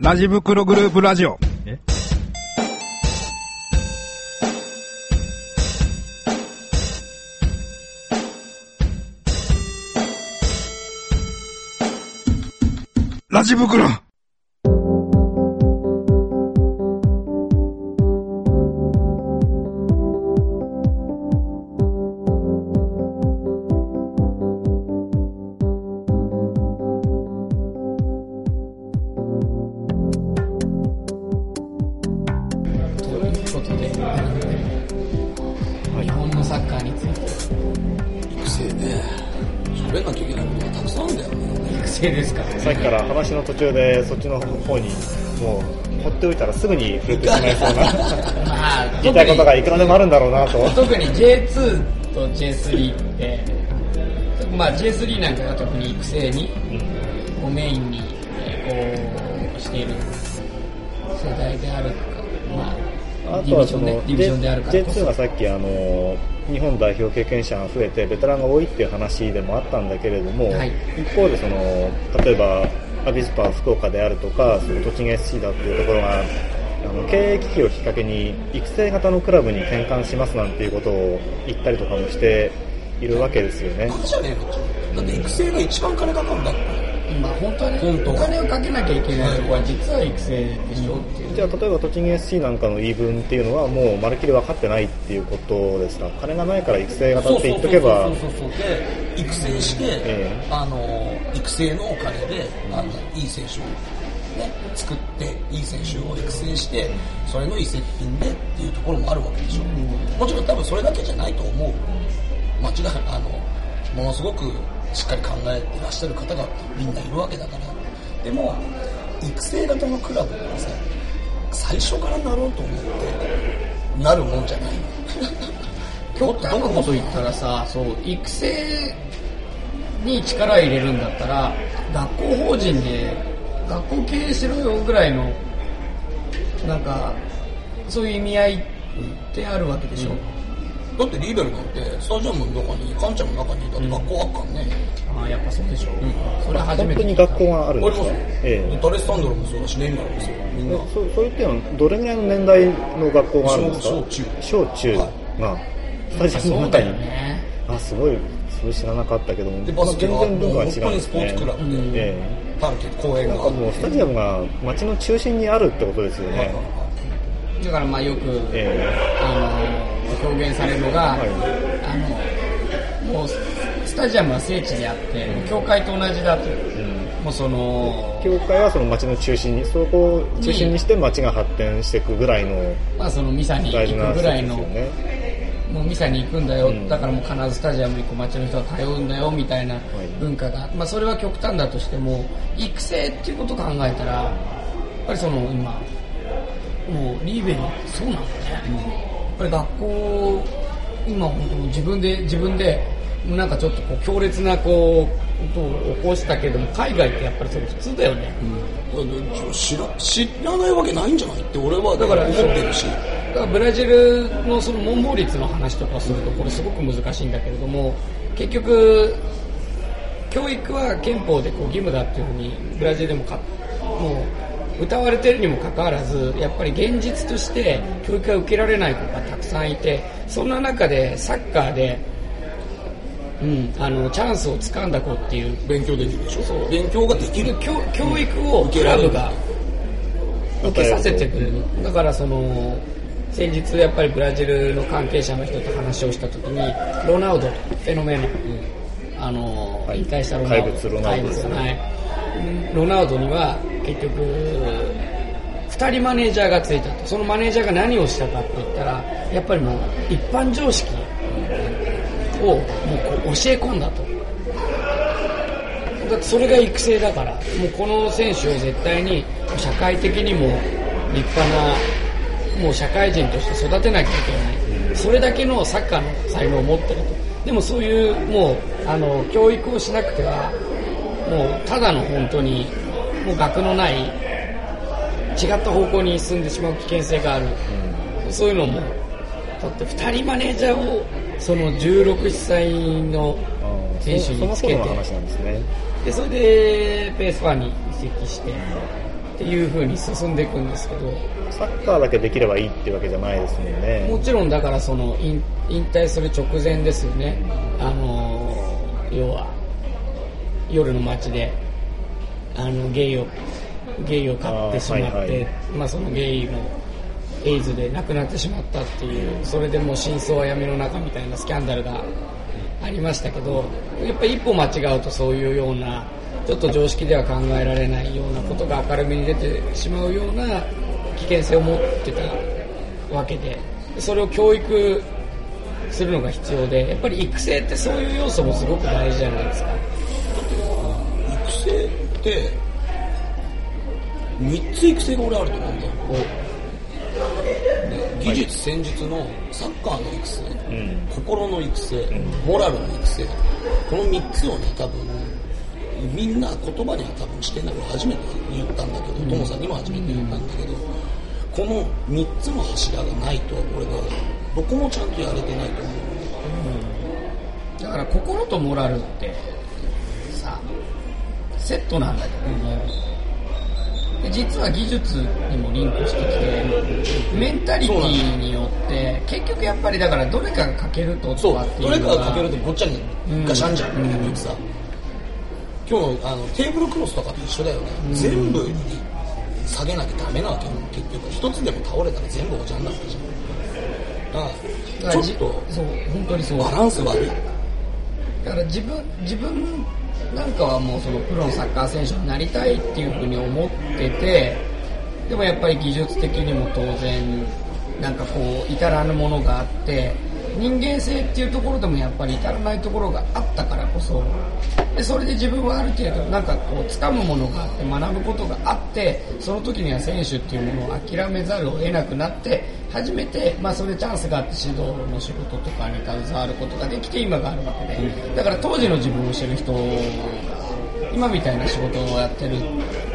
ラジ袋グループラジオ。え？ラジ袋ですから話の途中でそっちの方にもう放っておいたらすぐに触れてしまいそうなまあ、言いたいことがいくらでもあるんだろうなと。特に J2 と J3 って、まあ J3 なんかが特に育成に、をメインに、えーこう、している。世代であるとか、まあ、あとはそのディビジョンね、ディビジョンであるからこそ。J2 がさっきあの日本代表経験者が増えてベテランが多いっていう話でもあったんだけれども、はい一方でその例えばアビスパ福岡であるとかその栃木 SC だっていうところがあの経営危機をきっかけに育成型のクラブに転換しますなんていうことを言ったりとかもしているわけですよね。バカじゃねえの？だって育成が一番金かかるんだってまあ本当はね、本当お金をかけなきゃいけないところは実は育成でしょって。じゃあ例えば栃木 SC なんかの言い分っていうのはもうまるっきり分かってないっていうことですか？金がないから育成型って言っとけば。そうそうそうそうで育成して、ええあの育成のお金であのいい選手を、ね、作っていい選手を育成してそれの移籍金でっていうところもあるわけでしょ、もちろん多分それだけじゃないと思う。間違いあのものすごくしっかり考えてらっしゃる方がみんないるわけだから。でも育成型のクラブってさ最初からなろうと思ってなるもんじゃないの極端なこと言ったらさ、そう、育成に力入れるんだったら、学校法人で学校経営しろよぐらいの、なんか、そういう意味合いってあるわけでしょ。だってリーベルなんてスタジアムの中にカンちゃんの中にだって学校あっからね、ああ、やっぱそうでしょ。それは初めて。本当に学校があるんありますよ、ですかえ。えダレスサンドロもそうだしネイマールもそうみんな。そうそういうっていうのはどれぐらいの年代の学校があるんですか？小中。小中。はがスタジアムの中に、よね。あすごいそれ知らなかったけどもでバスケがまあ全然文化が違うスポーツクラブで、えパルケ公え園が。なんかもうスタジアムが街の中心にあるってことですよね、だからまあよく、えあの表現されるのが、あのもうスタジアムは聖地であって、教会と同じだと、もうそのえ教会はその街の中心にそこを中心にして街が発展していくぐらいのまあそのミサに行くぐらいの、もうミサに行くんだよ、ん。だからもう必ずスタジアムにこう街の人が通うんだよみたいな文化が、まあそれは極端だとしても育成っていうことを考えたらやっぱりその今もうリーベルそうなんだね、やっぱり学校今本当自分で自分でなんかちょっとこう強烈なこうことを起こしたけども海外ってやっぱりそれ普通だよね、知ら知らないわけないんじゃないって俺はだだから思ってるしだからブラジルのその文法率の話とかするとこれすごく難しいんだけれども結局教育は憲法でこう義務だっていうふうにブラジルでもかもう歌われてるにもかかわらずやっぱり現実として教育が受けられない子がたくさんいてそんな中でサッカーで、うん、あのチャンスをつかんだ子っていう勉強できるでしょ？勉強ができる。教教育をクラブが受けさせてくれる。だからその先日やっぱりブラジルの関係者の人と話をした時にロナウドフェノメノ、あのはい。引退したロナウド。怪物ロナウドい。ロナウドには結局2人マネージャーがついたと。そのマネージャーが何をしたかって言ったらやっぱりもう一般常識をもうこう教え込んだと。だってそれが育成だからもうこの選手を絶対に社会的にも立派なもう社会人として育てなきゃいけない。それだけのサッカーの才能を持ってると。でもそういうもうあの教育をしなくてはもうただの本当にもう学のない違った方向に進んでしまう危険性がある、そういうのもだって2人マネージャーをその16歳の選手につけてでそれでペースファーに移籍してっていう風に進んでいくんですけど。サッカーだけできればいいっていうわけじゃないですもんね。もちろんだからその引引退する直前ですよね。あの要は夜の街であのゲイをゲイを買ってしまって、はいはい。まあ、そのゲイのエイズで亡くなってしまったっていうそれでもう真相は闇の中みたいなスキャンダルがありましたけどやっぱり一歩間違うとそういうようなちょっと常識では考えられないようなことが明るみに出てしまうような危険性を持ってたわけでそれを教育するのが必要でやっぱり育成ってそういう要素もすごく大事じゃないですか。育成？って3つ育成が俺あると思うんだよ。で技術戦術のサッカーの育成、うん。心の育成、モラルの育成。この3つをね多分みんな言葉には多分してない俺初めて言ったんだけどトモさんにも初めて言ったんだけどこの3つの柱がないと俺がどこもちゃんとやれてないと思う。だから心とモラルってさセットなんだけど。もで実は技術にもリンクしてきてメンタリティーによって結局やっぱりだからどれかが欠けるとそうかっていうどれかのがかけるとごっちゃにガシャンじゃんうん。結局さ今日のあのテーブルクロスとかと一緒だよね、全部に下げなきゃダメなわけよ。結局一つでも倒れたら全部おじゃんになってじゃんだからちょっとそう本当にそう。バランス悪い。だから自分自分なんかはもうそのプロのサッカー選手になりたいっていうふうに思っててでもやっぱり技術的にも当然なんかこう至らぬものがあって人間性っていうところでもやっぱり至らないところがあったからこそでそれで自分はある程度なんかこう掴むものがあって学ぶことがあってその時には選手っていうものを諦めざるを得なくなって初めて、まあ、それでチャンスがあって指導の仕事とかに携わることができて今があるわけでだから当時の自分を知る人が今みたいな仕事をやってるっ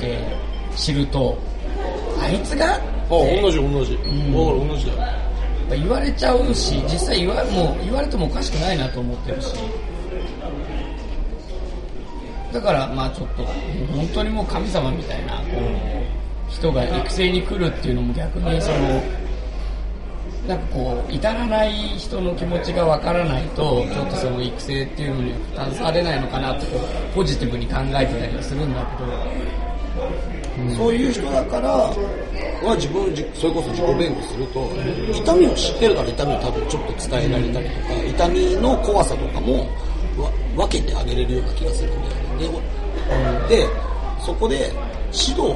て知るとあいつがあ同じ同じ、ん。だから同じだよ。言われちゃうし実際言わもう言われてもおかしくないなと思ってるし。だからまあちょっと本当にもう神様みたいなこう人が育成に来るっていうのも逆にそのなんかこう至らない人の気持ちがわからないとちょっとその育成っていうのに携われないのかなとこうポジティブに考えてたりはするんだけど。そういう人だからは自分じそれこそ自己弁護すると痛みを知ってるから痛みを多分ちょっと伝えられたりとか痛みの怖さとかもわ分けてあげれるような気がするんだよね。ででそこで指導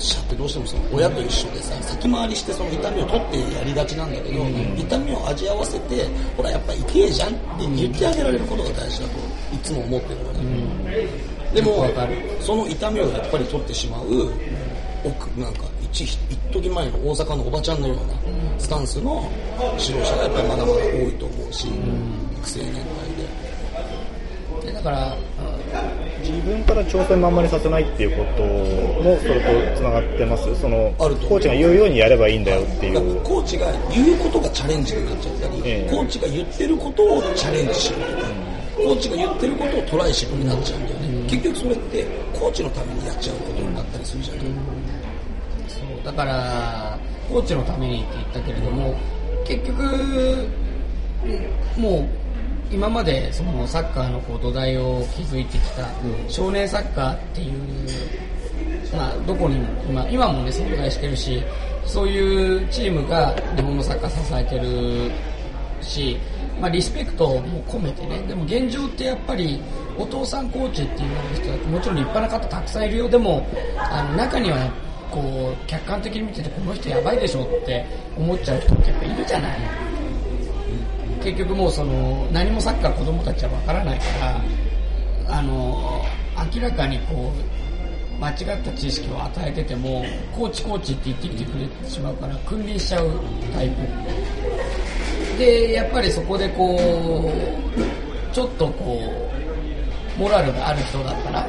者ってどうしてもその親と一緒でさ先回りしてその痛みを取ってやりがちなんだけど、痛みを味合わせてほらやっぱ痛えじゃんって言ってあげられることが大事だといつも思ってるのね、でもよくわかる。その痛みをやっぱり取ってしまう奥なんか一一時前の大阪のおばちゃんのようなスタンスの指導者がやっぱりまだまだ多いと思うし、育成年代で。でだから自分から挑戦まんまにさせないっていうこともそれとつながってます。そのあると思う。コーチが言うようにやればいいんだよっていう。コーチが言うことがチャレンジになっちゃったり、ええ。コーチが言ってることをチャレンジしろとか、コーチが言ってることをトライしろになっちゃうんだよね、結局それってコーチのためにやっちゃうことになったりするじゃない、そうだからコーチのためにって言ったけれども結局もう今までそのサッカーのこう土台を築いてきた少年サッカーっていう、まあ、どこにも今今もね存在してるしそういうチームが日本のサッカー支えてるし、まあ、リスペクトも込めてねでも現状ってやっぱりお父さんコーチっていう人はもちろん立派な方たくさんいるよ。でもあの中にはこう客観的に見ててこの人やばいでしょって思っちゃう人ってやっぱいるじゃない結局もうその何もサッカー子供たちは分からないからあの明らかにこう間違った知識を与えててもコーチコーチって言ってきてくれてしまうから君臨しちゃうタイプ。でやっぱりそこでこうちょっとこうモラルがある人だったら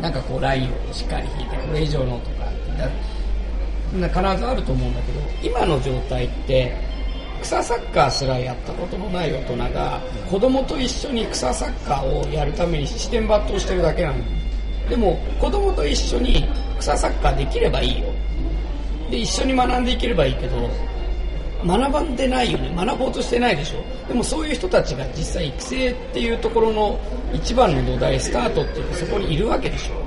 なんかこうラインをしっかり引いてこれ以上のとかだ必ずあると思うんだけど今の状態って草サッカーすらやったことのない大人が子供と一緒に草サッカーをやるために視点抜刀してるだけなの。でも子供と一緒にさサッカーできればいいよ。で一緒に学んでいければいいけど学ばんでないよね。学ぼうとしてないでしょ。でもそういう人たちが実際育成っていうところの一番の土台スタートっていうかそこにいるわけでしょ。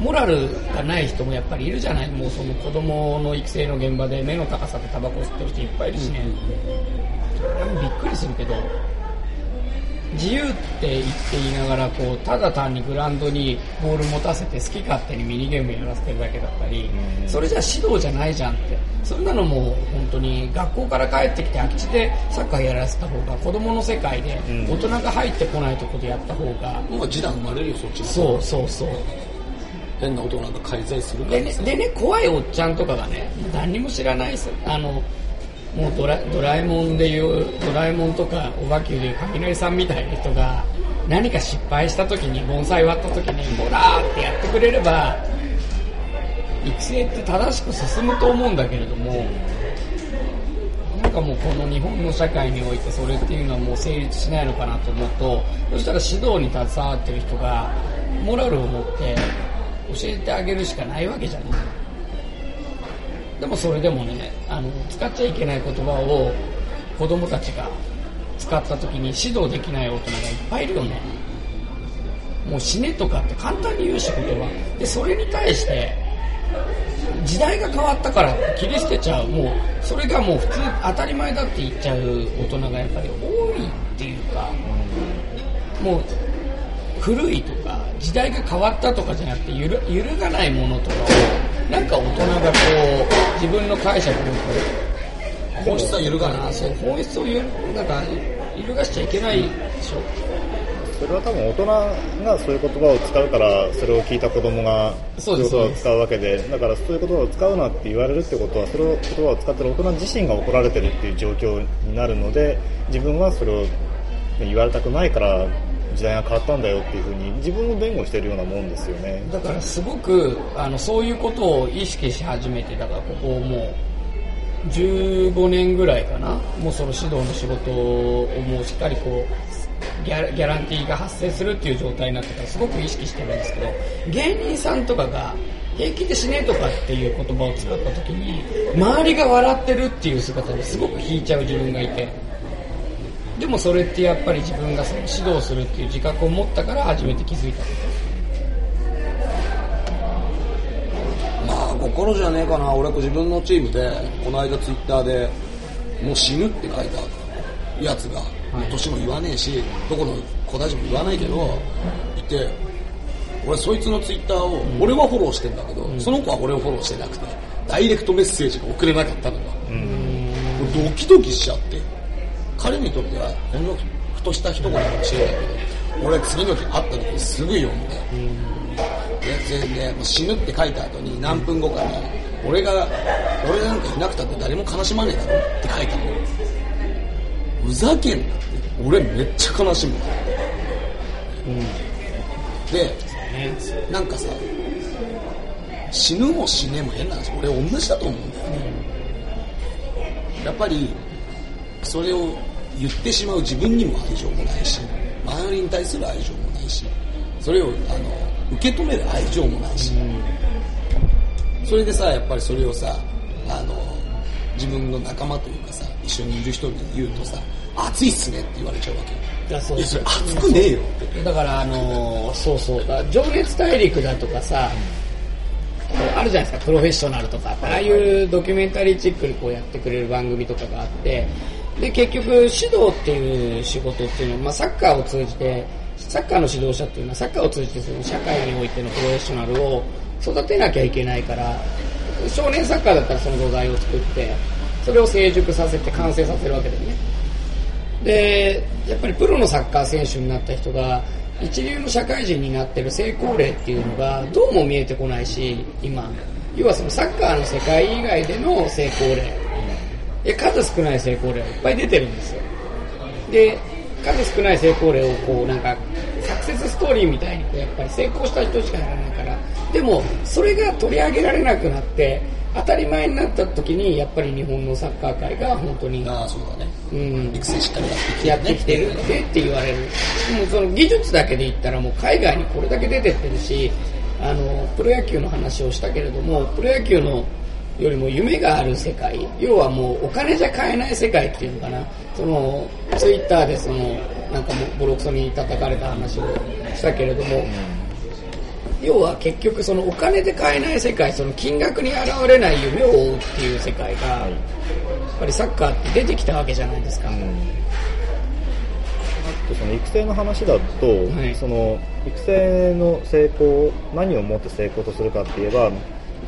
モラルがない人もやっぱりいるじゃない。もうその子供の育成の現場で目の高さでタバコ吸ってる人いっぱいいるしね、びっくりするけど自由って言って言いながらこうただ単にグラウンドにボール持たせて好き勝手にミニゲームやらせてるだけだったり、それじゃ指導じゃないじゃんって。そんなのも本当に学校から帰ってきて空き地でサッカーやらせた方が子供の世界で大人が入ってこないとこでやった方が、もう示談生まれるよそっちのそうそうそう変な男なんか介在するかでねでね怖いおっちゃんとかがね何にも知らないですあのもうドラドラえもんでいうドラえもんとかおばきゅうでいう雷さんみたいな人が何か失敗した時に盆栽割った時にボラーってやってくれれば育成って正しく進むと思うんだけれどもなんかもうこの日本の社会においてそれっていうのはもう成立しないのかなと思うとそしたら指導に携わってる人がモラルを持って教えてあげるしかないわけじゃない。でもそれでもねあの使っちゃいけない言葉を子供たちが使った時に指導できない大人がいっぱいいるよね。もう死ねとかって簡単に言うし言葉。でそれに対して時代が変わったから切り捨てちゃう。もうそれがもう普通当たり前だって言っちゃう大人がやっぱり多いっていうか。もう古いとか時代が変わったとかじゃなくて揺る揺るがないものとかをなんか大人がこう自分の解釈でこう本質は揺るがない。そう本質を揺るなんか揺るがしちゃいけないでしょ。それは多分大人がそういう言葉を使うからそれを聞いた子供がそういう言葉を使うわけでだからそういう言葉を使うなって言われるってことはそれを言葉を使ってる大人自身が怒られてるっていう状況になるので自分はそれを言われたくないから時代が変わったんだよっていうふうに自分を弁護してるようなもんですよね。だからすごくあのそういうことを意識し始めてだからここもう15年ぐらいかなもうその指導の仕事をもうしっかりこうギャラギャランティーが発生するっていう状態になってからすごく意識してるんですけど芸人さんとかが平気で死ねとかっていう言葉を使った時に周りが笑ってるっていう姿にすごく引いちゃう自分がいてでもそれってやっぱり自分が指導するっていう自覚を持ったから初めて気づいた。まあ心じゃねえかな。俺自分のチームでこの間ツイッターでもう死ぬって書いたやつが、年も言わねえしどこの子たちも言わないけどいて俺そいつのツイッターを、俺はフォローしてんだけど、その子は俺をフォローしてなくてダイレクトメッセージが送れなかったのが、俺ドキドキしちゃって彼にとってはほんのふとした一言かもしれないけど俺次の日会った時にすぐ読んで、ででで死ぬって書いた後に何分後かに俺が俺なんかいなくたって誰も悲しまねえだろって書いたの。ふざけんな。って俺めっちゃ悲しむ、でなんかさ死ぬも死ねも変な話俺同じだと思うんだよね、やっぱりそれを言ってしまう自分にも愛情もないし周りに対する愛情もないしそれをあの受け止める愛情もないし、それでさやっぱりそれをさあの自分の仲間というかさ一緒にいる人に言うとさ熱いっすねって言われちゃうわけよ。いやそういやそれ熱くねえよって。だからあのーそうそう。だ情熱大陸だとかさ、あるじゃないですかプロフェッショナルとか。ああいうドキュメンタリーチックにこうやってくれる番組とかがあってで結局指導っていう仕事っていうのは、まあ、サッカーを通じてサッカーの指導者っていうのはサッカーを通じてその社会においてのプロフェッショナルを育てなきゃいけないから少年サッカーだったらその土台を作ってそれを成熟させて完成させるわけだよね。でやっぱりプロのサッカー選手になった人が一流の社会人になってる成功例っていうのがどうも見えてこないし今。要はそのサッカーの世界以外での成功例。で数少ない成功例がいっぱい出てるんですよ。で数少ない成功例をこうなんかサクセスストーリーみたいにこうやっぱり成功した人しかやらないから。でもそれが取り上げられなくなって当たり前になった時にやっぱり日本のサッカー界が本当にああそうだね。うん。育成しっかりやっててきてるってって言われる。でもその技術だけで言ったらもう海外にこれだけ出てってるしあのプロ野球の話をしたけれどもプロ野球のよりも夢がある世界。要はもうお金じゃ買えない世界っていうのかな。そのツイッターでそのなんかもうボロクソに叩かれた話をしたけれども、要は結局そのお金で買えない世界その金額に現れない夢を追うっていう世界が、やっぱりサッカーって出てきたわけじゃないですか、あとその育成の話だと、はい。その育成の成功何をもって成功とするかって言えば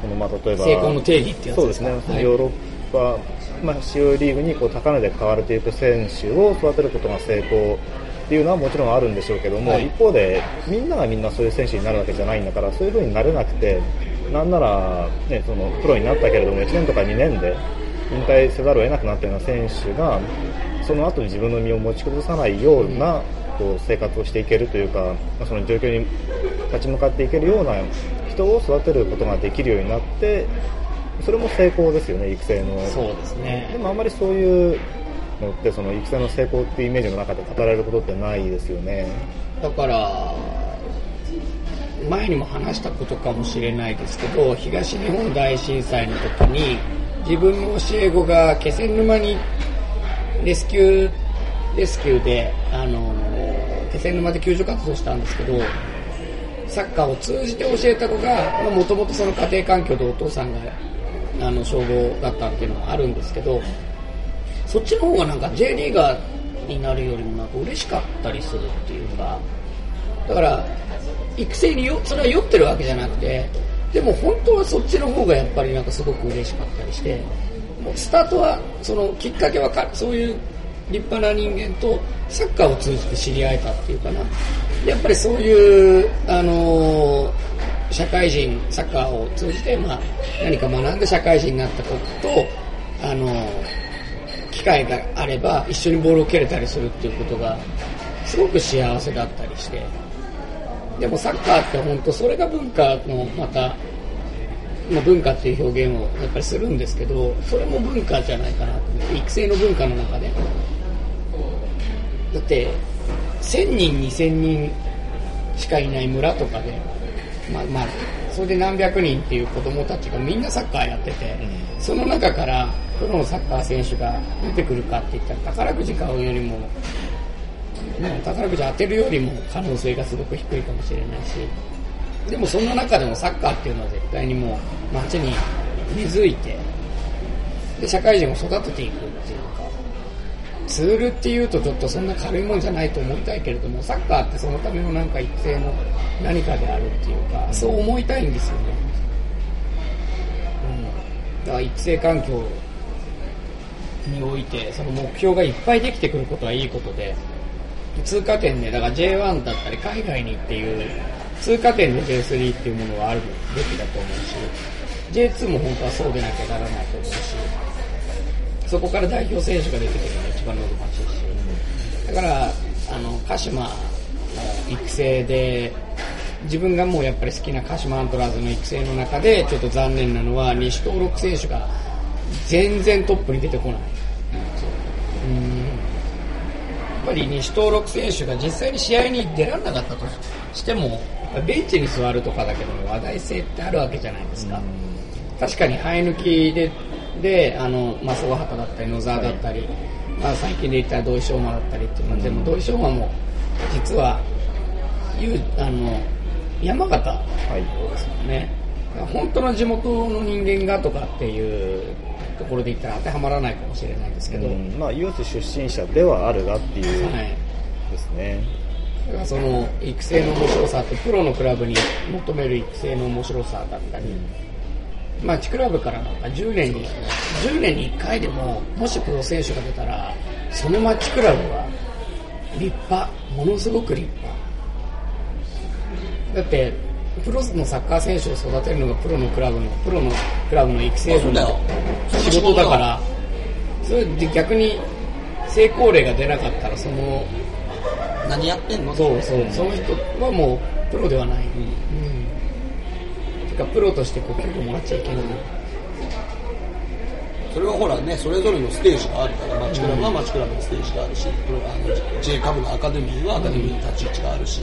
そのまあ例えば成功の定義ってやつそうですすね、はい。ヨーロッパ、まあ、主要リーグにこう高値で買われていく選手を育てることが成功っていうのはもちろんあるんでしょうけども、はい。一方でみんながみんなそういう選手になるわけじゃないんだからそういう風になれなくてなんなら、ね、そのプロになったけれども1年とか2年で引退せざるを得なくなったような選手がその後に自分の身を持ち崩さないような、こう生活をしていけるというか、まあその状況に立ち向かっていけるような人を育てることができるようになってそれも成功ですよね育成の。そうですでねもあんまりそういうのってその育成の成功っていうイメージの中で語られることってないですよね。だから前にも話したことかもしれないですけど東日本大震災の時に自分の教え子が気仙沼にレスキューレスキューであの気仙沼で救助活動したんですけどサッカーを通じて教えた子がもともとその家庭環境でお父さんがあの消防だったっていうのがあるんですけどそっちの方がなんか J リーガーになるよりもなんか嬉しかったりするっていうかだから育成によそれは酔ってるわけじゃなくてでも本当はそっちの方がやっぱりなんかすごく嬉しかったりしてもうスタートはそのきっかけはかそういう立派な人間とサッカーを通じて知り合えたっていうかな。やっぱりそういうあのー社会人サッカーを通じて、まあ、何か学んで社会人になった子とあのー機会があれば一緒にボールを蹴れたりするっていうことがすごく幸せだったりしてでもサッカーって本当それが文化のまた、まあ、文化っていう表現をやっぱりするんですけどそれも文化じゃないかなと思って育成の文化の中で。だって1000人2000人しかいない村とかでまあまあそれで何百人っていう子供たちがみんなサッカーやってて、その中からプロのサッカー選手が出てくるかって言ったら宝くじ買うよりもね、宝くじ当てるよりも可能性がすごく低いかもしれないしでもそんな中でもサッカーっていうのは絶対にもう街に根付いてで社会人を育てていくツールっていうとちょっとそんな軽いもんじゃないと思いたいけれどもサッカーってそのためのなんか一定の何かであるっていうかそう思いたいんですよね、うん、だから育成環境においてその目標がいっぱいできてくることはいいことで通過点でだから J1 だったり海外にっていう通過点で J3 っていうものがあるべきだと思うし J2 も本当はそうでなきゃならないと思うしそこから代表選手が出てくるのが一番望ましいしだからあの鹿島の育成で自分がもうやっぱり好きな鹿島アントラーズの育成の中でちょっと残念なのは西登録選手が全然トップに出てこない。うんやっぱり西登録選手が実際に試合に出られなかったとしてもベンチに座るとかだけども話題性ってあるわけじゃないですか、確かに生え抜きでであの増尾畑だったり野沢だったり、まあ、最近で言ったら土井翔馬だったりっていうのは、でも土井翔馬も実はあの山形はい。ですよね。本当の地元の人間がとかっていうところで言ったら当てはまらないかもしれないですけど、うんまあユース出身者ではあるがっていうはい。ですね、だからその育成の面白さってプロのクラブに求める育成の面白さだったり、まあ地クラブからなんか10年に10年に1回でももしプロ選手が出たらそのマッチクラブは立派ものすごく立派。だってプロのサッカー選手を育てるのがプロのクラブのプロのクラブの育成部の仕事だから。それで逆に成功例が出なかったらその何やってんの？そうそう、その人はもうプロではない。うん。てか、プロとしてこう給料もらっちゃいけない。それはほらね、それぞれのステージがあるから、マッチクラブはマッチクラブのステージがあるし、プロあの J カブのアカデミーはアカデミーの立ち位置があるし、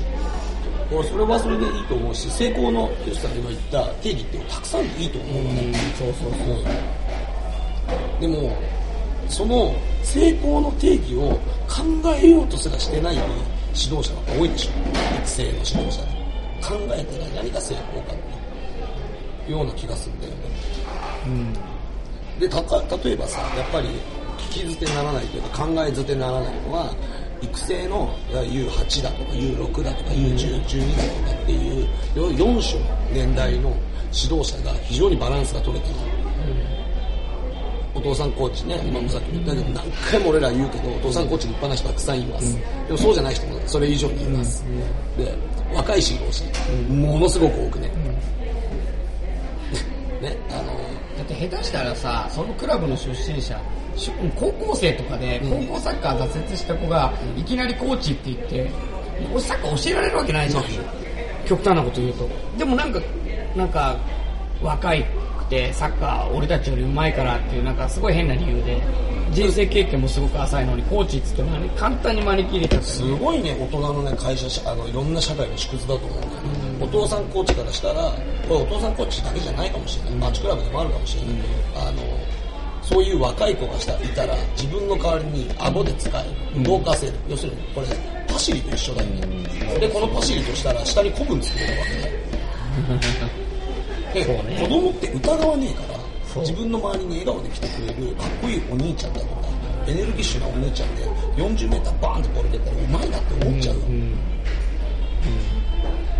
俺それはそれでいいと思うし、成功の、吉さんが今言った定義ってたくさんでいいと思うのね。そうそうそう。でも、その成功の定義を考えようとすらしてない指導者が多いでしょ。育成の指導者で。考えてない何が成功かってような気がするんだよね。で、たか、例えばさ、やっぱり聞き捨てならないというか考え捨てならないのは、育成のいや U8 だとか U6 だとか U10、12だとかっていう4種の年代の指導者が非常にバランスが取れてる。お父さんコーチね、今もさっきも言ったけど、何回も俺ら言うけど、お父さんコーチ立派な人たくさんいます。でもそうじゃない人もそれ以上にいます。で、若い指導者、ものすごく多くね。ね、あの、だって下手したらさ、そのクラブの出身者、し高校生とかで、高校サッカー挫折した子が、いきなりコーチって言って、俺サッカー教えられるわけないじゃん。極端なこと言うと。でもなんか、なんか、若いくて、サッカー俺たちより上手いからっていう、なんかすごい変な理由で、人生経験もすごく浅いのに、コーチっつっても簡単に招き入れちゃった。すごいね、大人のね、会社し、あの、いろんな社会の縮図だと思うお父さんコーチからしたら、これお父さんコーチだけじゃないかもしれない。マッチクラブでもあるかもしれない。あの、そういう若い子がしたいたら、自分の代わりに顎で使える。動かせる。要するに、これ、パシリと一緒だよね。で、このパシリとしたら、下に古文作れるわけね。で、そうね子供って疑わねえから、自分の周りに笑顔で来てくれるかっこいいお兄ちゃんだとか、エネルギッシュなお兄ちゃんで、40メーターバーンってボール出たら、うまいなって思っちゃうよ。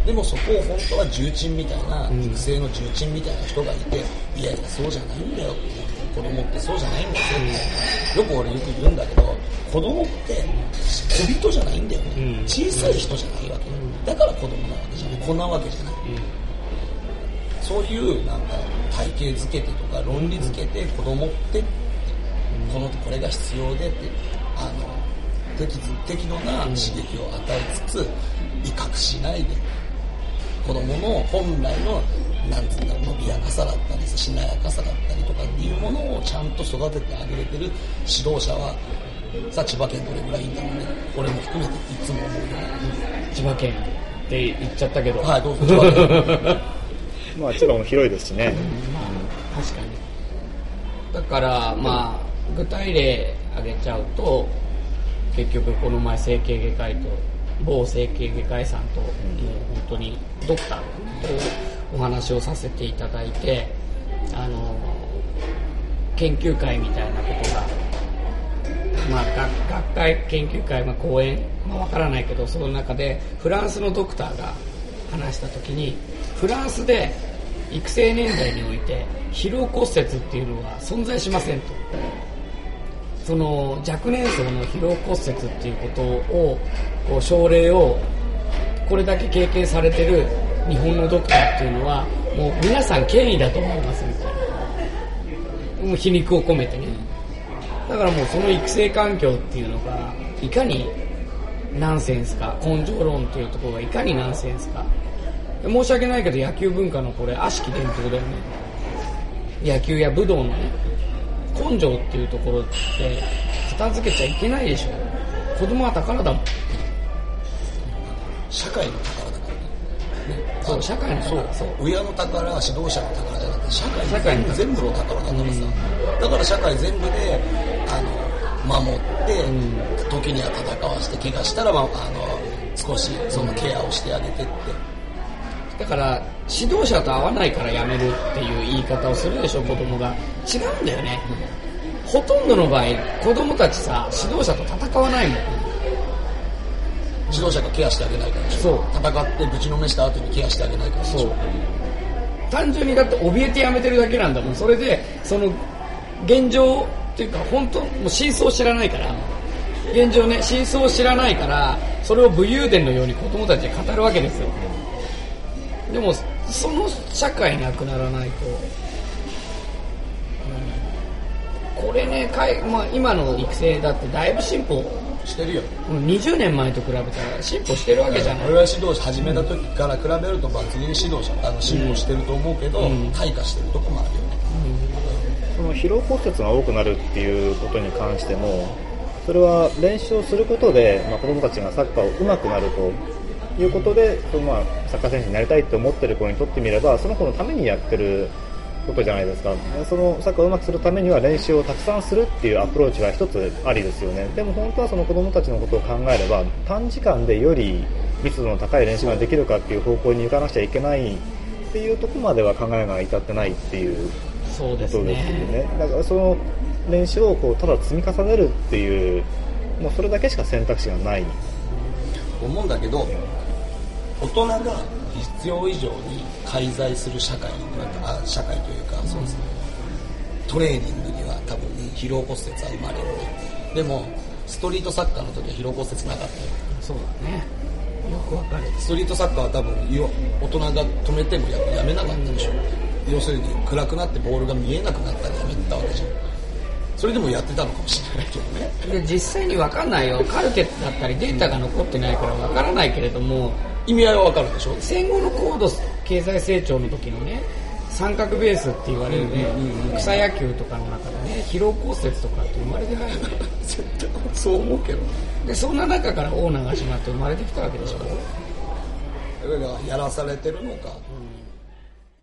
でもそこを本当は重鎮みたいな、育成の重鎮みたいな人がいて、いやいや、そうじゃないんだよって、子供ってそうじゃないんだよって、よく俺よく言うんだけど、子供って小人じゃないんだよね。小さい人じゃないわけ。だから子供なわけじゃない。子なわけじゃない。そういうなんか体系づけてとか論理づけて子供ってこのこれが必要でってあの適度適度な刺激を与えつつ威嚇しないで子供の本来のなんつうんだろう伸びやかさだったりしなやかさだったりとかっていうものをちゃんと育ててあげれてる指導者はさあ千葉県どれぐらいいいんだろうね俺も含めていつも思うよね千葉県って言っちゃったけど。はいどうぞ千葉県まあ千葉も広いですしね。確かに。だから、まあ、具体例挙げちゃうと、結局この前整形外科医と、某整形外科医さんと、もう本当にドクターとお話をさせていただいて、あの、研究会みたいなことが、まあ、学学会研究会、まあ、講演、まあ、わからないけどその中でフランスのドクターが話した時にフランスで育成年代において疲労骨折っていうのは存在しませんとその若年層の疲労骨折っていうことをこう症例をこれだけ経験されてる日本のドクターっていうのはもう皆さん権威だと思いますみたいなもう皮肉を込めてね。だからもうその育成環境っていうのがいかにナンセンスか根性論っていうところがいかにナンセンスか。申し訳ないけど野球文化のこれ悪しき伝統だよね。野球や武道のね根性っていうところって片付けちゃいけないでしょ子供は宝だもん社会の宝だからね。ねそう社会の宝そうそう。親の宝、指導者の宝じゃなくて、社会社会の宝全部の宝だからさ。だから社会全部で、あの、守って、時には戦わして、怪我したら、まあ、あの、少しそのケアをしてあげてって。だから指導者と合わないから辞めるっていう言い方をするでしょ子供が。違うんだよね。ほとんどの場合子供たちさ指導者と戦わないもん指導者がケアしてあげないからそう。戦ってぶちのめした後にケアしてあげないからそう。単純にだって怯えてやめてるだけなんだもん。それでその現状っていうか本当もう真相を知らないから。現状ね真相を知らないからそれを武勇伝のように子供たちに語るわけですよでもその社会なくならないと、うん。これねかい、まあ、今の育成だってだいぶ進歩してるよ。うん。20年前と比べたら進歩してるわけじゃない。俺は指導者始めた時から比べると抜群に指導者あの進歩してると思うけど、退化してるとこもあるよね、その疲労骨折が多くなるっていうことに関しても、それは練習をすることで、まあ、子供たちがサッカーを上手くなるということで、そのまあサッカー選手になりたいと思ってる子にとってみればその子のためにやってることじゃないですか。そのサッカーをうまくするためには練習をたくさんするっていうアプローチは一つありですよね。でも本当はその子供たちのことを考えれば短時間でより密度の高い練習ができるかっていう方向に行かなくちゃいけないっていうところまでは考えが至ってないっていうそうですことですよね。ねだからその練習をこうただ積み重ねるっていうもうそれだけしか選択肢がない。思うんだけど大人が必要以上に介在する社会あ社会というかそうですね。トレーニングには多分疲労骨折は生まれる。でもストリートサッカーの時は疲労骨折なかったよ。そうだね。よくわかる。ストリートサッカーは多分よ大人が止めてもやっぱやめなかったでしょ。要するに暗くなってボールが見えなくなったらやめたわけじゃん。それでもやってたのかもしれないけどね。で実際にわかんないよ。カルテだったりデータが残ってないからわからないけれども意味合いはわかるでしょ？戦後の高度経済成長の時のね三角ベースって言われるね、草野球とかの中でね疲労骨折とかって生まれてないよね絶対そう思うけど。でそんな中から大長島って生まれてきたわけでしょ？だからやらされてるのか、